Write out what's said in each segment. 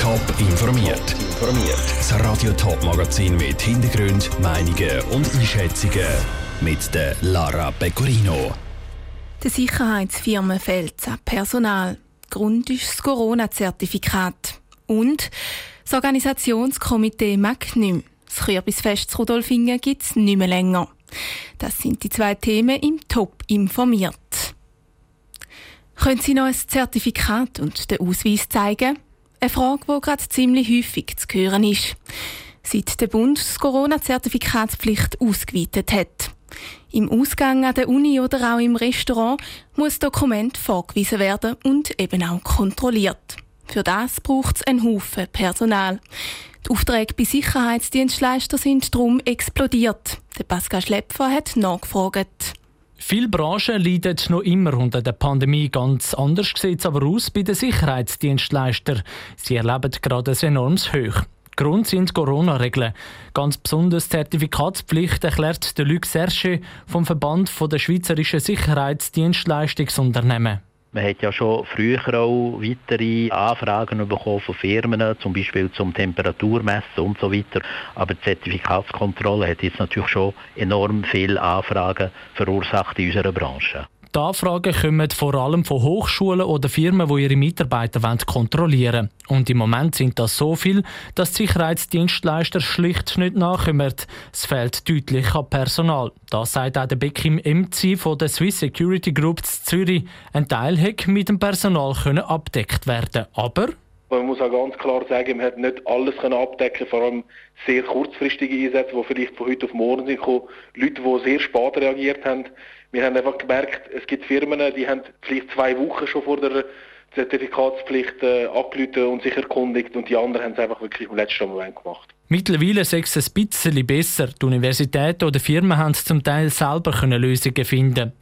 Top informiert. Das Radio Top Magazin mit Hintergrund, Meinungen und Einschätzungen mit der Lara Pecorino. Der Sicherheitsfirmen fehlt Personal. Grund ist das Corona-Zertifikat. Und das Organisationskomitee mag nicht. Das Kürbisfest Rudolfingen gibt es nicht mehr länger. Das sind die zwei Themen im Top informiert. Können Sie noch ein Zertifikat und den Ausweis zeigen? Eine Frage, die gerade ziemlich häufig zu hören ist. Seit der Bund das Corona-Zertifikatspflicht ausgeweitet hat. Im Ausgang an der Uni oder auch im Restaurant muss Dokument vorgewiesen werden und eben auch kontrolliert. Für das braucht es einen Haufen Personal. Die Aufträge bei Sicherheitsdienstleistern sind darum explodiert. Der Pascal Schlepfer hat nachgefragt. Viele Branchen leiden noch immer unter der Pandemie. Ganz anders sieht es aber aus bei den Sicherheitsdienstleistern. Sie erleben gerade ein enormes Hoch. Grund sind Corona-Regeln. Ganz besonders Zertifikatspflicht erklärt der Luc Serge vom Verband der Schweizerischen Sicherheitsdienstleistungsunternehmen. Man hat ja schon früher auch weitere Anfragen bekommen von Firmen, zum Beispiel zum Temperaturmessen und so weiter. Aber die Zertifikatskontrolle hat jetzt natürlich schon enorm viele Anfragen verursacht in unserer Branche. Die Anfragen kommen vor allem von Hochschulen oder Firmen, die ihre Mitarbeiter kontrollieren wollen. Und im Moment sind das so viel, dass die Sicherheitsdienstleister schlicht nicht nachkommen. Es fehlt deutlich an Personal. Das sagt auch der Bekim MC von der Swiss Security Group Zürich. Ein Teil hätte mit dem Personal können abdeckt werden aber man muss auch ganz klar sagen, man hat nicht alles können abdecken, vor allem sehr kurzfristige Einsätze, die vielleicht von heute auf morgen sind gekommen, Leute, die sehr spät reagiert haben. Wir haben einfach gemerkt, es gibt Firmen, die haben vielleicht zwei Wochen schon vor der Zertifikatspflicht äh, und sich erkundigt und die anderen haben es einfach wirklich im letzten Moment gemacht. Mittlerweile ist es ein bisschen besser. Die Universitäten oder Firmen haben zum Teil selber Lösungen finden.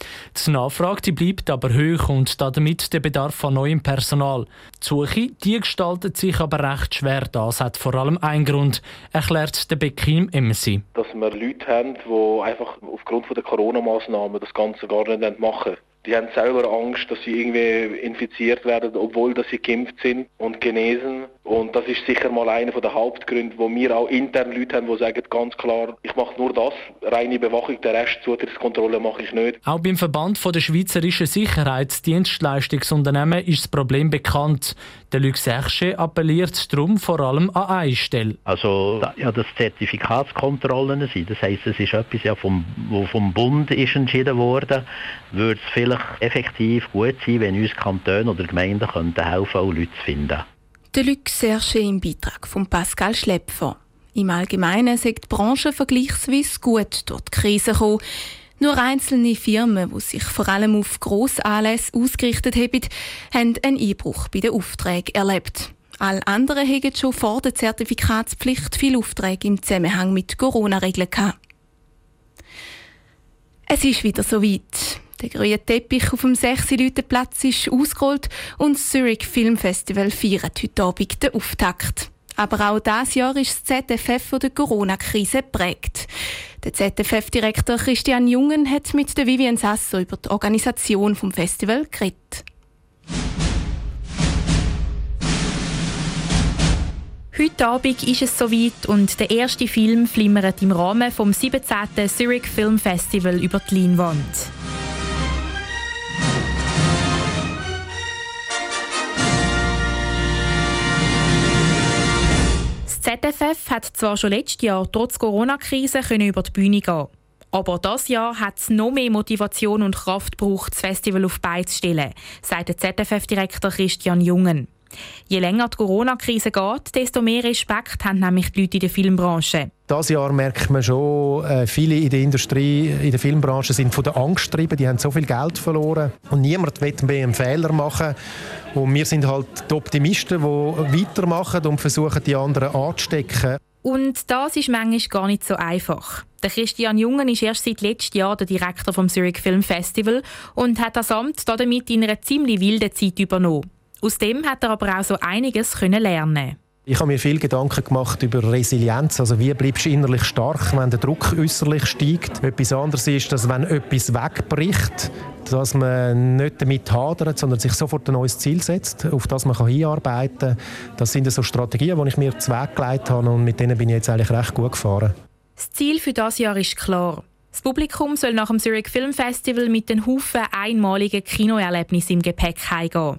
Die Nachfrage bleibt aber hoch und damit der Bedarf an neuem Personal. Die Suche die gestaltet sich aber recht schwer. Das hat vor allem einen Grund, erklärt der Bekim MC. Dass wir Leute haben, die einfach aufgrund der Corona-Massnahmen das Ganze gar nicht machen die haben selber Angst, dass sie irgendwie infiziert werden, obwohl dass sie geimpft sind und genesen. Und das ist sicher mal einer der Hauptgründe, wo wir auch intern Leute haben, die sagen ganz klar, ich mache nur das, reine Bewachung, der Rest Zutrittskontrolle mache ich nicht. Auch beim Verband der Schweizerischen Sicherheitsdienstleistungsunternehmen ist das Problem bekannt. Der Luc Serge appelliert darum vor allem an eine Stelle. Also ja, das Zertifikatskontrollen sind, das heisst, es ist etwas, ja, vom, wo vom Bund ist entschieden worden, würde es vielleicht effektiv gut sein, wenn uns Kantone oder Gemeinden könnten helfen, auch Leute zu finden. Der Luc Serge im Beitrag von Pascal Schlepfer. Im Allgemeinen sagt die Branche vergleichsweise gut durch die Krise gekommen. Nur einzelne Firmen, die sich vor allem auf Grossanlässe ausgerichtet haben, haben einen Einbruch bei den Aufträgen erlebt. Alle anderen haben schon vor der Zertifikatspflicht viele Aufträge im Zusammenhang mit Corona-Regeln gehabt. Es ist wieder soweit. Der grüne Teppich auf dem 6 Platz ist ausgerollt und das Zurich Film Festival feiert heute Abend den Auftakt. Aber auch dieses Jahr ist das ZFF von der Corona-Krise geprägt. Der ZFF-Direktor Christian Jungen hat mit der Vivian Sasso über die Organisation vom Festival geredet. Heute Abend ist es soweit und der erste Film flimmert im Rahmen vom 17. Zurich Film Festival über die Leinwand. ZFF hat zwar schon letztes Jahr trotz Corona-Krise über die Bühne gehen aber das Jahr hat es noch mehr Motivation und Kraft gebraucht, das Festival auf Beine zu stellen, sagt der ZFF-Direktor Christian Jungen. Je länger die Corona-Krise geht, desto mehr Respekt haben nämlich die Leute in der Filmbranche. Das Jahr merkt man schon, äh, viele in der Industrie, in der Filmbranche sind von der Angst getrieben, die haben so viel Geld verloren und niemand will mehr einen Fehler machen. Und wir sind halt die Optimisten, die weitermachen und versuchen, die anderen anzustecken. Und das ist manchmal gar nicht so einfach. Der Christian Jungen ist erst seit letztem Jahr der Direktor vom Zurich Film Festival und hat das Amt damit in einer ziemlich wilden Zeit übernommen. Aus dem hat er aber auch so einiges können lernen. Ich habe mir viel Gedanken gemacht über Resilienz. Also wie bleibst du innerlich stark, wenn der Druck äußerlich steigt. Etwas anderes ist, dass wenn etwas wegbricht, dass man nicht damit hadert, sondern sich sofort ein neues Ziel setzt, auf das man hinarbeiten kann. Das sind so Strategien, die ich mir zweckgelegt habe und mit denen bin ich jetzt eigentlich recht gut gefahren. Das Ziel für das Jahr ist klar. Das Publikum soll nach dem Zurich Film Festival mit den Haufen einmaligen Kinoerlebnissen im Gepäck heimgehen.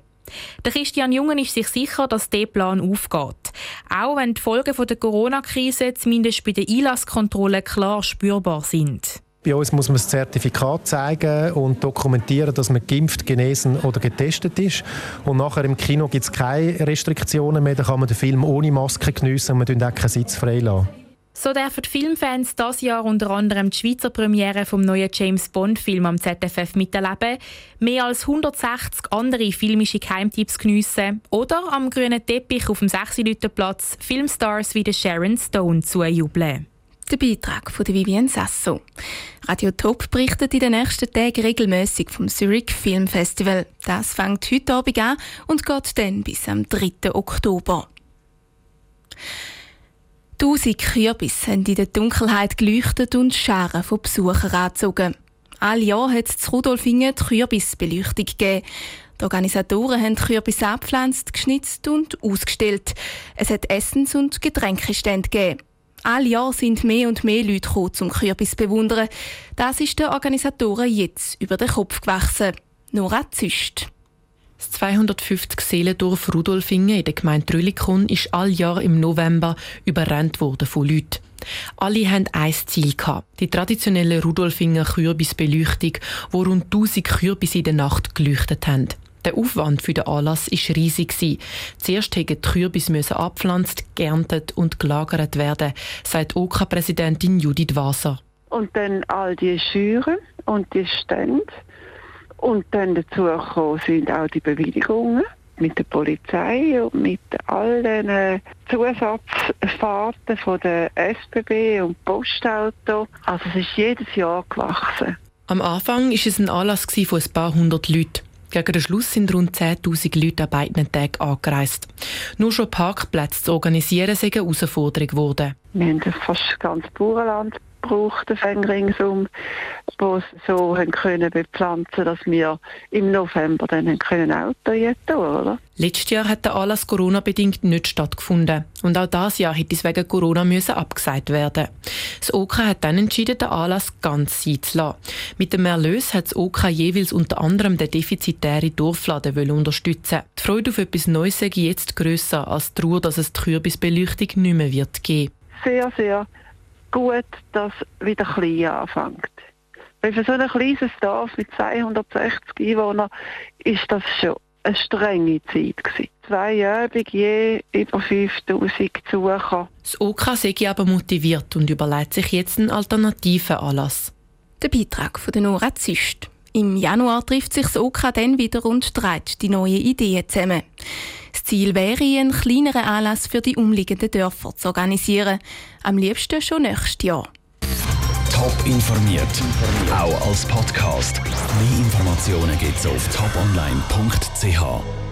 Der Christian Jungen ist sich sicher, dass dieser Plan aufgeht. Auch wenn die Folgen der Corona-Krise zumindest bei der Einlasskontrolle klar spürbar sind. Bei uns muss man das Zertifikat zeigen und dokumentieren, dass man geimpft, genesen oder getestet ist. Und nachher im Kino gibt es keine Restriktionen mehr. Da kann man den Film ohne Maske geniessen und man auch keinen Sitz freilassen. So dürfen die Filmfans das Jahr unter anderem die Schweizer Premiere vom neuen James Bond-Film am ZFF miterleben, mehr als 160 andere filmische Geheimtipps geniessen oder am grünen Teppich auf dem 6 Platz Filmstars wie Sharon Stone zujubeln. Der Beitrag von Vivienne Sasso. Radio Top berichtet in den nächsten Tagen regelmäßig vom Zurich Film Festival. Das fängt heute Abend an und geht dann bis am 3. Oktober. Tausend Kürbisse haben in der Dunkelheit geleuchtet und Scharen von Besuchern angezogen. Alle Jahr hat es zu Rudolfingen die Kürbisbeleuchtung gegeben. Die Organisatoren haben die Kürbisse abgepflanzt, geschnitzt und ausgestellt. Es hat Essens- und Getränkestände gegeben. Alle Jahr sind mehr und mehr Leute gekommen, zum Kürbis zu bewundern. Das ist den Organisatoren jetzt über den Kopf gewachsen. Nora Züst. Das 250 Seelendorf Rudolfingen in der Gemeinde Trüllikon ist all Jahr im November überrannt worden von Leuten. Alle hatten ein Ziel die traditionelle Rudolfinger Kürbisbeleuchtung, wo rund 1000 Kürbisse in der Nacht geleuchtet haben. Der Aufwand für den Anlass war riesig. Zuerst mussten die Kürbis abpflanzt, geerntet und gelagert werden, sagt OK-Präsidentin Judith Wasser. Und dann all die Schüren und die Stände und dann dazu gekommen sind auch die Bewilligungen mit der Polizei und mit all den Zusatzfahrten von der SBB und Postauto. Also es ist jedes Jahr gewachsen. Am Anfang war es ein Anlass von ein paar hundert Leuten. Gegen den Schluss sind rund 10.000 Leute an beiden Tagen angereist. Nur schon Parkplätze zu organisieren, sei eine Herausforderung geworden. Wir haben fast ganz Bauernland gebraucht, ringsum, die so haben können bepflanzen dass wir im November dann können Auto tun oder? Letztes Jahr hat der Anlass Corona-bedingt nicht stattgefunden. Und auch dieses Jahr hätte es wegen Corona müssen abgesagt werden. Das OK hat dann entschieden, den Anlass ganz sein zu lassen. Mit dem Erlös hat das OK jeweils unter anderem den defizitären Dorfladen unterstützen Die Freude auf etwas Neues sei jetzt grösser als die Ruhe, dass es die Kürbisbeleuchtung nicht mehr wird geben. Sehr, sehr gut, dass wieder klein anfängt. Weil für so ein kleines Dorf mit 260 Einwohnern ist das schon eine strenge Zeit gewesen. Zweijährig je über 5000 Besucher. Das OK sei aber motiviert und überlegt sich jetzt einen alternativen Anlass. Der Beitrag von Nora Züst. Im Januar trifft sich das OK dann wieder und trägt die neuen Ideen zusammen. Das Ziel wäre, einen kleineren Anlass für die umliegenden Dörfer zu organisieren. Am liebsten schon nächstes Jahr. Top informiert, auch als Podcast. Mehr Informationen gibt es auf toponline.ch.